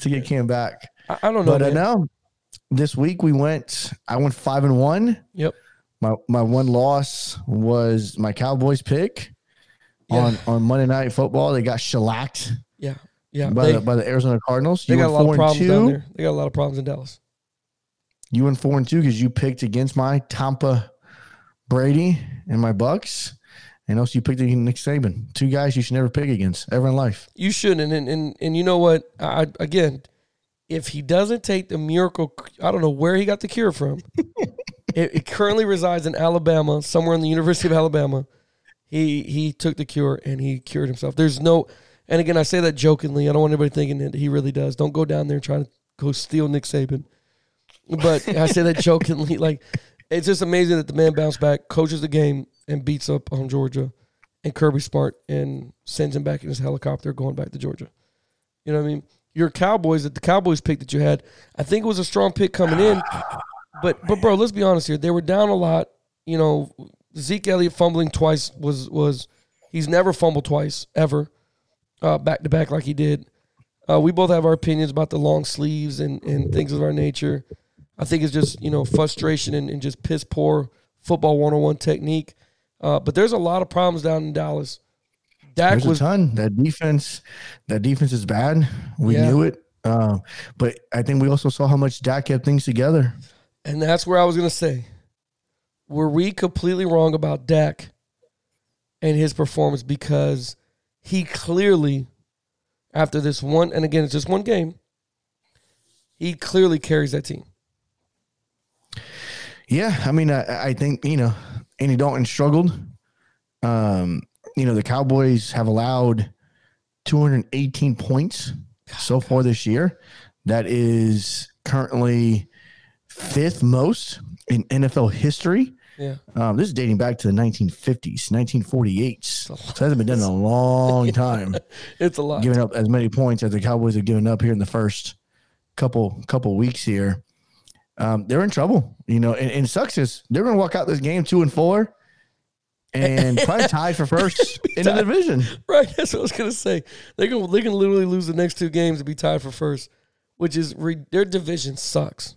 D: to get Cam back.
C: I, I don't know,
D: But I
C: man.
D: know this week we went. I went five and one.
C: Yep.
D: My my one loss was my Cowboys pick.
C: Yeah.
D: on on Monday Night Football. They got shellacked
C: Yeah, yeah.
D: by
C: They,
D: the by the Arizona Cardinals.
C: they
D: You
C: got a lot of problems down there. They got a lot of problems in Dallas.
D: You went four and two because you picked against my Tampa Brady and my Bucs, and also you picked against Nick Saban. Two guys you should never pick against ever in life.
C: You shouldn't. And and and you know what? I again, if he doesn't take the miracle, I don't know where he got the cure from. <laughs> it, it currently resides in Alabama, somewhere in the University of Alabama. He he took the cure and he cured himself. There's no, and again, I say that jokingly. I don't want anybody thinking that he really does. Don't go down there and try to go steal Nick Saban. But I say that jokingly. <laughs> Like it's just amazing that the man bounced back, coaches the game, and beats up on Georgia and Kirby Smart and sends him back in his helicopter going back to Georgia. You know what I mean? Your Cowboys, that the Cowboys pick that you had, I think it was a strong pick coming in. But but bro, let's be honest here. They were down a lot. You know, Zeke Elliott fumbling twice was was he's never fumbled twice ever, uh, back to back like he did. Uh, we both have our opinions about the long sleeves and, and things of our nature. I think it's just you know frustration and, and just piss poor football one on one technique. Uh, but there's a lot of problems down in Dallas. Dak
D: There's
C: was
D: a ton. That defense, that defense is bad. We
C: Yeah.
D: knew it. Uh, but I think we also saw how much Dak kept things together.
C: And that's where I was going to say, were we completely wrong about Dak and his performance because he clearly, after this one, and again, it's just one game, he clearly carries that team.
D: Yeah, I mean, I, I think you know Andy Dalton struggled. Um, you know, the Cowboys have allowed 218 points so far this year. That is currently fifth most in NFL history.
C: Yeah.
D: Um, this is dating back to the 1950s, 1948. So it hasn't been done in a long <laughs> time.
C: It's a lot.
D: giving up as many points as the Cowboys have given up here in the first couple couple weeks here. Um, they're in trouble, you know, and, and sucks is they're going to walk out this game two and four, and probably tied for first <laughs> in the division.
C: Right. That's what I was gonna say. They can they can literally lose the next two games and be tied for first, which is re- their division sucks.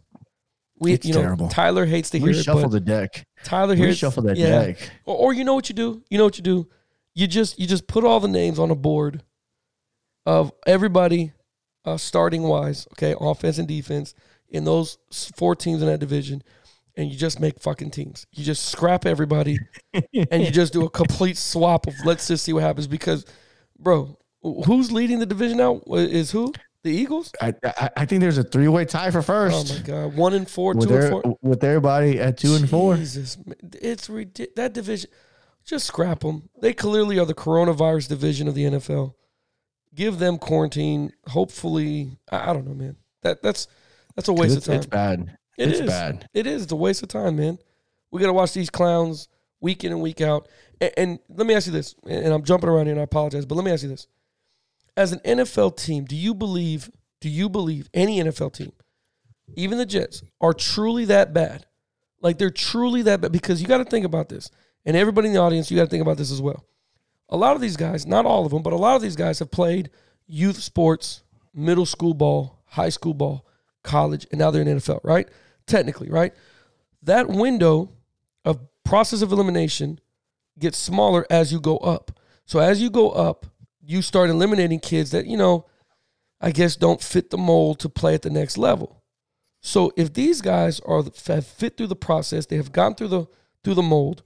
C: We
D: It's
C: you know
D: terrible.
C: Tyler hates to hear
D: Reshuffle
C: but
D: the deck.
C: Tyler hears
D: Reshuffle that
C: yeah.
D: deck.
C: Or, or you know what you do? You know what you do? You just you just put all the names on a board of everybody uh, starting wise, okay, offense and defense in those four teams in that division, and you just make fucking teams. You just scrap everybody, <laughs> and you just do a complete swap of let's just see what happens. Because, bro, who's leading the division now? Is who? The Eagles?
D: I, I I think there's a three way tie for
C: oh
D: first.
C: Oh my god, one and four,
D: with
C: two and four.
D: with everybody at two and four.
C: Jesus, it's ridiculous. That division, just scrap them. They clearly are the coronavirus division of the NFL. Give them quarantine. Hopefully, I, I don't know, man. That that's that's a waste
D: It's,
C: of time.
D: it's bad.
C: It
D: it's
C: is.
D: bad.
C: It is. It's a waste of time, man. We got to watch these clowns week in and week out. And, and let me ask you this, and I'm jumping around here and I apologize, but let me ask you this. As an NFL team, do you believe, do you believe any NFL team, even the Jets, are truly that bad? Like they're truly that bad? Because you got to think about this. And everybody in the audience, you got to think about this as well. A lot of these guys, not all of them, but a lot of these guys have played youth sports, middle school ball, high school ball, college, and now they're in NFL, right? Technically, right? That window of process of elimination gets smaller as you go up. So as you go up, you start eliminating kids that, you know, I guess don't fit the mold to play at the next level. So if these guys are have fit through the process, they have gone through the through the mold,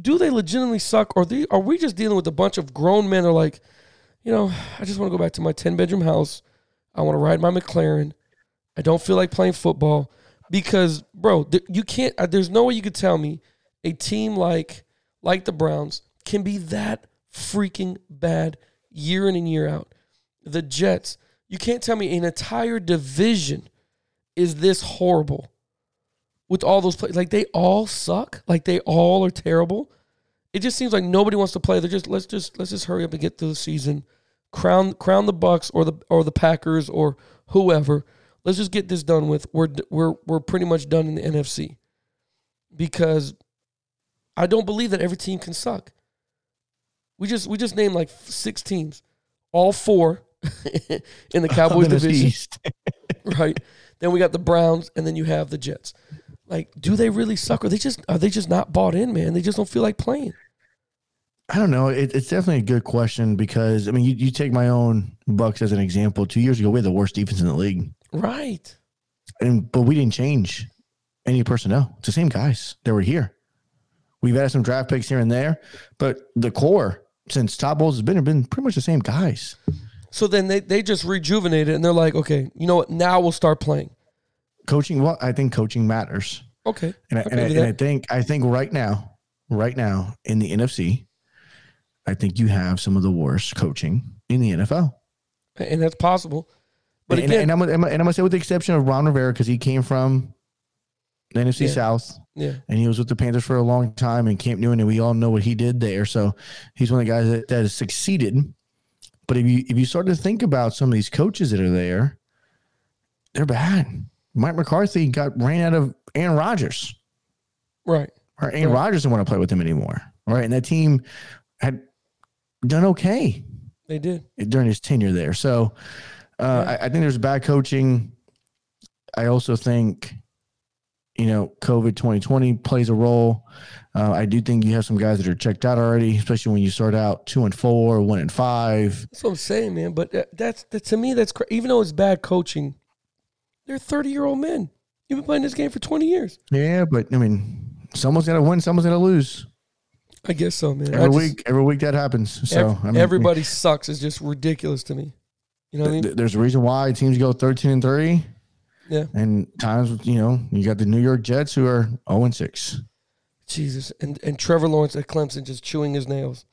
C: do they legitimately suck or they, are we just dealing with a bunch of grown men are like, you know, I just want to go back to my 10 bedroom house. I want to ride my McLaren. I don't feel like playing football because, bro, th- you can't. Uh, there's no way you could tell me a team like like the Browns can be that freaking bad year in and year out. The Jets, you can't tell me an entire division is this horrible with all those players. Like they all suck. Like they all are terrible. It just seems like nobody wants to play. They're just let's just let's just hurry up and get through the season. Crown crown the Bucs or the or the Packers or whoever. Let's just get this done with. We're we're we're pretty much done in the NFC because I don't believe that every team can suck. We just we just named like six teams, all four <laughs> in the <laughs> Cowboys
D: the
C: division, <laughs> right? Then we got the Browns, and then you have the Jets. Like, do they really suck? Or they just are they just not bought in, man? They just don't feel like playing.
D: I don't know. It, it's definitely a good question because I mean, you, you take my own Bucs as an example. Two years ago, we had the worst defense in the league,
C: Right.
D: and but we didn't change any personnel. It's the same guys that were here. We've added some draft picks here and there, but the core since Todd Bowles has been have been pretty much the same guys.
C: So then they, they just rejuvenated and they're like, okay, you know what? Now we'll start playing.
D: Coaching, well, I think coaching matters,
C: Okay.
D: and I,
C: Okay,
D: and, I, and I think I think right now, right now in the NFC, I think you have some of the worst coaching in the NFL.
C: And that's possible. But
D: and,
C: again,
D: and I'm, gonna- and I'm gonna say with the exception of Ron Rivera because he came from the NFC
C: Yeah.
D: South
C: yeah.
D: and he was with the Panthers for a long time and Cam Newton and we all know what he did there. So he's one of the guys that, that has succeeded. But if you if you start to think about some of these coaches that are there, they're bad. Mike McCarthy got ran out of Aaron Rodgers.
C: Right.
D: Or Aaron
C: Right.
D: Rodgers didn't want to play with him anymore. Right. And that team had done okay
C: They did.
D: during his tenure there. So uh, I, I think there's bad coaching. I also think, you know, COVID 2020 plays a role. Uh, I do think you have some guys that are checked out already, especially when you start out two and four, one and five.
C: That's what I'm saying, man. But that, that's that, to me, that's cra- even though it's bad coaching, they're 30 year old men. You've been playing this game for 20 years.
D: Yeah, but I mean, someone's got to win, someone's got to lose.
C: I guess so, man.
D: Every
C: just-
D: week, every week that happens. So I mean,
C: everybody sucks is just ridiculous to me. You know what I mean?
D: there's a reason why teams go 13 and three.
C: Yeah.
D: And times, you know, you got the New York Jets who are 0 and six.
C: Jesus. And and Trevor Lawrence at Clemson just chewing his nails.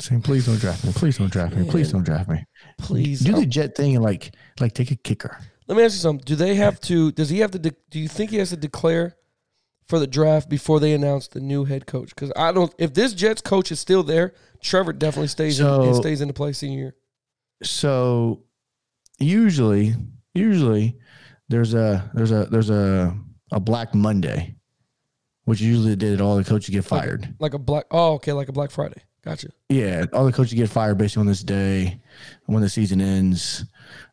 D: Saying, please don't draft me. Please don't draft me. Please don't draft me.
C: Please.
D: do the jet thing and like like take a kicker.
C: let me ask you something. Do they have to? Does he have to? De- do you think he has to declare for the draft before they announce the new head coach? Because I don't. If this Jets coach is still there, Trevor definitely stays in, and stays in the play senior year.
D: So usually, usually there's a there's a there's a a Black Monday, which usually did all the coaches get fired.
C: Like a black. Oh, okay. Like a Black Friday. Gotcha.
D: Yeah, all the coaches get fired basically on this day when the season ends,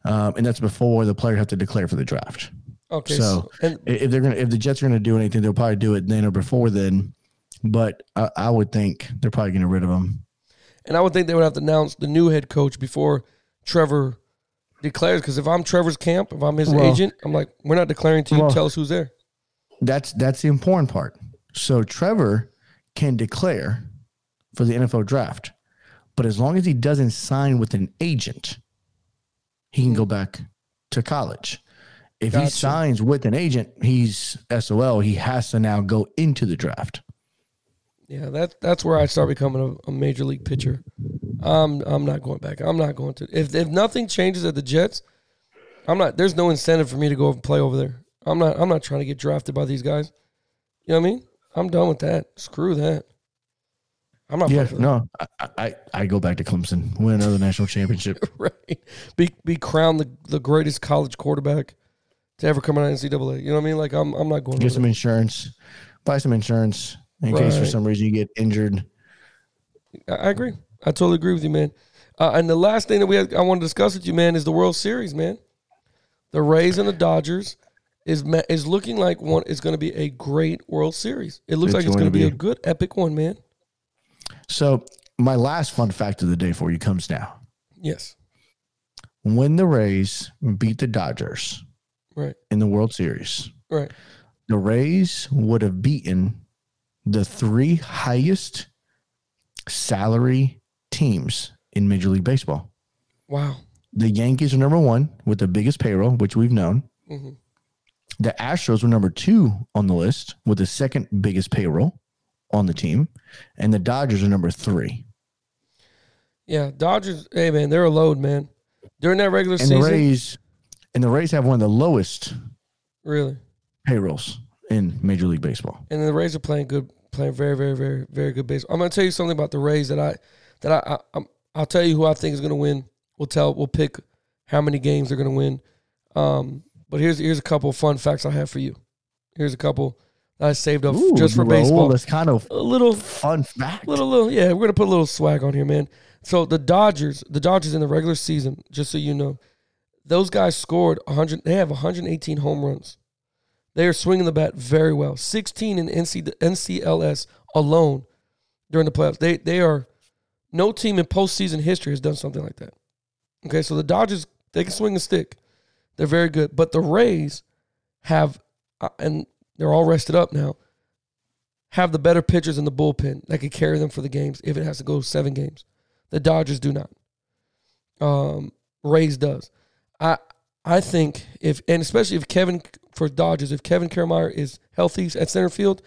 D: um, and that's before the players have to declare for the draft.
C: Okay.
D: So-
C: So, and
D: If they're gonna if the Jets are gonna do anything, they'll probably do it then or before then. But I, I would think they're probably getting rid of him.
C: and I would think they would have to announce the new head coach before Trevor declares. Because if I'm Trevor's camp, if I'm his
D: Well-
C: agent, I'm like, we're not declaring to you.
D: Well-
C: tell us who's there.
D: That's that's the important part. So Trevor can declare for the NFL draft, but as long as he doesn't sign with an agent, he can go back to college. If he signs with an agent, he's SOL. He has to now go into the draft.
C: Yeah, that that's where I start becoming a, a major league pitcher. I'm I'm not going back. I'm not going to. If if nothing changes at the Jets, I'm not. There's no incentive for me to go and play over there. I'm not. I'm not trying to get drafted by these guys. You know what I mean? I'm done with that. Screw that. I'm not.
D: Yeah,
C: playing for that.
D: no, I, I I go back to Clemson, win another national championship. <laughs>
C: right. Be be crowned the, the greatest college quarterback to ever come out of NCAA. You know what I mean? Like I'm I'm not going.
D: To
C: get
D: some
C: there.
D: insurance, buy some insurance in case for some reason you get injured.
C: I agree. I totally agree with you, man. Uh, and the last thing that we had, I want to discuss with you, man, is the World Series, man. The Rays and the Dodgers is is looking like one is going to be a great World Series. It looks
D: It's
C: like it's
D: going
C: to
D: to
C: be a good epic one, man.
D: So my last fun fact of the day for you comes now.
C: Yes,
D: when the Rays beat the Dodgers
C: right,
D: in the World Series,
C: right.
D: the Rays would have beaten the three highest salary teams in Major League Baseball.
C: Wow.
D: The Yankees are number one with the biggest payroll, which we've known.
C: Mhm.
D: The Astros were number two on the list with the second biggest payroll on the team. And the Dodgers are number three.
C: Yeah, Dodgers. Hey, man, they're a load, man. During that regular
D: And
C: season,
D: the Rays and the Rays have one of the lowest
C: really,
D: payrolls in Major League Baseball.
C: and the Rays are playing good, playing very, very, very, very good baseball. I'm going to tell you something about the Rays that I, that I, I I'm, I'll tell you who I think is going to win. We'll tell, we'll pick how many games they're going to win. Um, but here's here's a couple of fun facts I have for you. Here's a couple that I saved up
D: Ooh,
C: just for
D: Raul,
C: baseball.
D: That's kind of
C: A little,
D: fun fact.
C: little, little. Yeah, we're gonna put a little swag on here, man. So the Dodgers, the Dodgers in the regular season, just so you know, those guys scored 100. They have 118 home runs. They are swinging the bat very well. 16 in NC, NLCS alone during the playoffs. They they are No team in postseason history has done something like that. Okay, so the Dodgers they can swing a stick, they're very good, but the Rays have, uh, and they're all rested up now. Have the better pitchers in the bullpen that can carry them for the games if it has to go seven games. The Dodgers do not. Um, Rays does. I I think if and especially if Kevin for Dodgers, if Kevin Kiermaier is healthy at center field,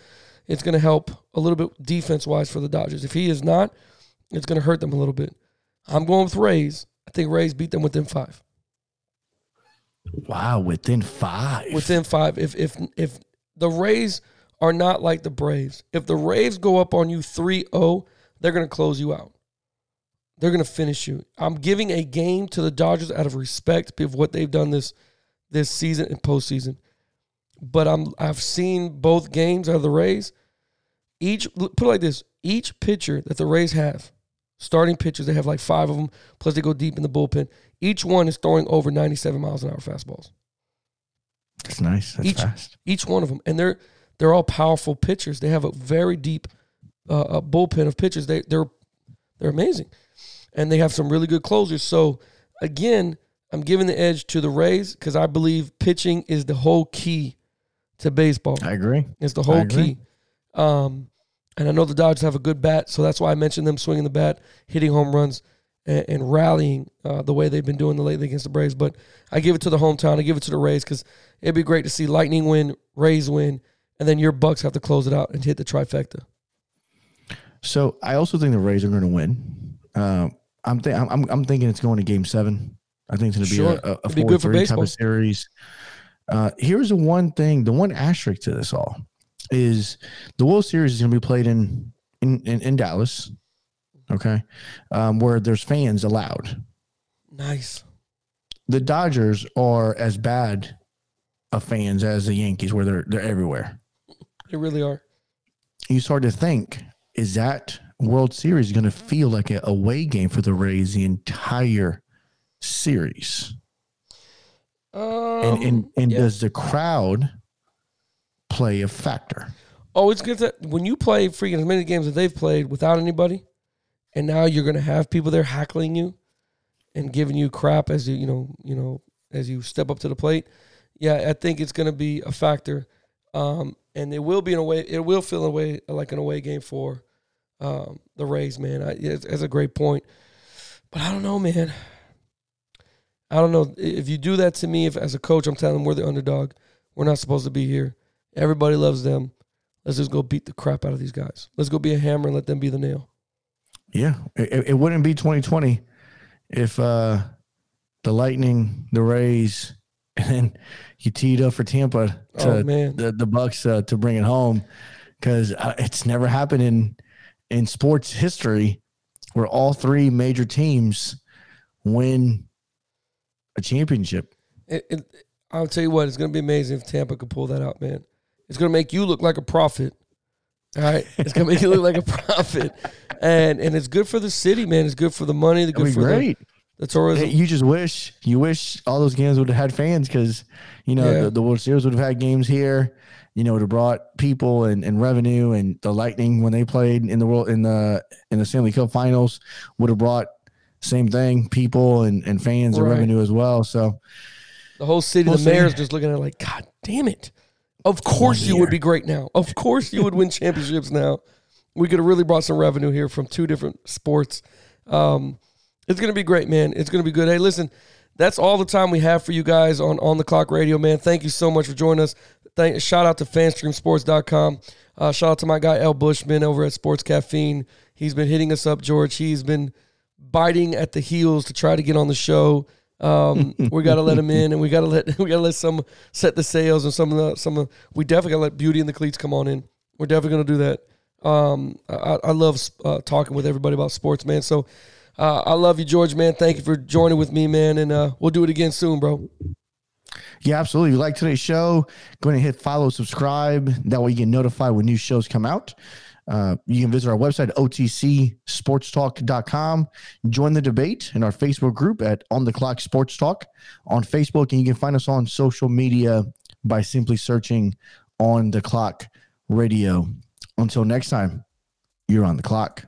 C: it's going to help a little bit defense wise for the Dodgers. If he is not, it's going to hurt them a little bit. I'm going with Rays. I think Rays beat them within five.
D: Wow, within five.
C: Within five. If if if the Rays are not like the Braves, if the Rays go up on you 3-0, they're going to close you out. They're going to finish you. I'm giving a game to the Dodgers out of respect of what they've done this this season and postseason. But I'm I've seen both games out of the Rays. Each put it like this: each pitcher that the Rays have, starting pitchers, they have like five of them. Plus they go deep in the bullpen. Each one is throwing over 97 miles an hour fastballs.
D: That's nice. That's
C: each
D: fast.
C: each one of them, and they're they're all powerful pitchers. They have a very deep uh, a bullpen of pitchers. They they're they're amazing, and they have some really good closers. So again, I'm giving the edge to the Rays because I believe pitching is the whole key to baseball.
D: I agree.
C: It's the whole key. Um, and I know the Dodgers have a good bat, so that's why I mentioned them swinging the bat, hitting home runs, and, and rallying uh, the way they've been doing the lately against the Braves. But I give it to the hometown. I give it to the Rays because it'd be great to see Lightning win, Rays win, and then your Bucs have to close it out and hit the trifecta.
D: So I also think the Rays are going to win. Um, I'm, th- I'm I'm I'm thinking it's going to Game Seven. I think it's going to be
C: Sure.
D: a, a, a
C: It'd be
D: four three type of series. Uh, here's the one thing, the one asterisk to this all is the World Series is going to be played in in in, in Dallas, okay, um, where there's fans allowed.
C: Nice.
D: The Dodgers are as bad of fans as the Yankees, where they're they're everywhere.
C: They really are.
D: you start to think, is that World Series going to feel like a away game for the Rays the entire series?
C: Um,
D: And and, and
C: yeah.
D: does the crowd play a factor?
C: Oh, it's good that when you play freaking as many games that they've played without anybody, and now you're gonna have people there hackling you and giving you crap as you you know you know as you step up to the plate. Yeah, I think it's gonna be a factor, um, and it will be in a way. It will feel a way like an away game for um, the Rays, man. I, it's, it's a great point, but I don't know, man. I don't know if you do that to me. If as a coach, I'm telling them we're the underdog. We're not supposed to be here. Everybody loves them. Let's just go beat the crap out of these guys. Let's go be a hammer and let them be the nail.
D: Yeah, it, it wouldn't be 2020 if uh, the Lightning, the Rays, <laughs> and then you teed up for Tampa to
C: Oh, man.
D: the the Bucs uh, to bring it home because uh, it's never happened in in sports history where all three major teams win a championship.
C: It, it, I'll tell you what, it's going to be amazing if Tampa could pull that out, man. It's going to make you look like a prophet. All right, it's going to make you look like a <laughs> prophet, and and it's good for the city, man. It's good for the money. It's
D: That'd
C: good for the,
D: great.
C: the tourism.
D: Hey, you just wish you wish all those games would have had fans because you know
C: Yeah.
D: the, the World Series would have had games here. You know, it would have brought people and, and revenue, and the Lightning when they played in the world in the in the Stanley Cup Finals would have brought same thing, people and, and fans and revenue as well. So
C: The whole city,
D: We'll
C: the mayor's just looking at it like, God damn it. Of course you would be great now. Of course you would win championships now. We could have really brought some revenue here from two different sports. Um, it's gonna be great, man. It's gonna be good. Hey, listen, that's all the time we have for you guys on on the clock radio, man. Thank you so much for joining us. Thank shout out to fanstreamsports.com. Uh, shout out to my guy El Bushman over at Sports Caffeine. He's been hitting us up, George. He's been biting at the heels to try to get on the show. Um, <laughs> we got to let him in, and we got to let <laughs> we got to let some set the sails and some of the some of we definitely got to let Beauty and the Cleats come on in. We're definitely gonna do that. Um, I, I love uh, talking with everybody about sports, man. So uh, I love you, George, man. Thank you for joining with me, man, and uh, we'll do it again soon, bro.
D: yeah, absolutely. If you like today's show, go ahead and hit follow, subscribe. That way you get notified when new shows come out. Uh, you can visit our website, otcsportstalk.com. Join the debate in our Facebook group at On the Clock Sports Talk on Facebook. And you can find us on social media by simply searching On the Clock Radio. Until next time, you're on the clock.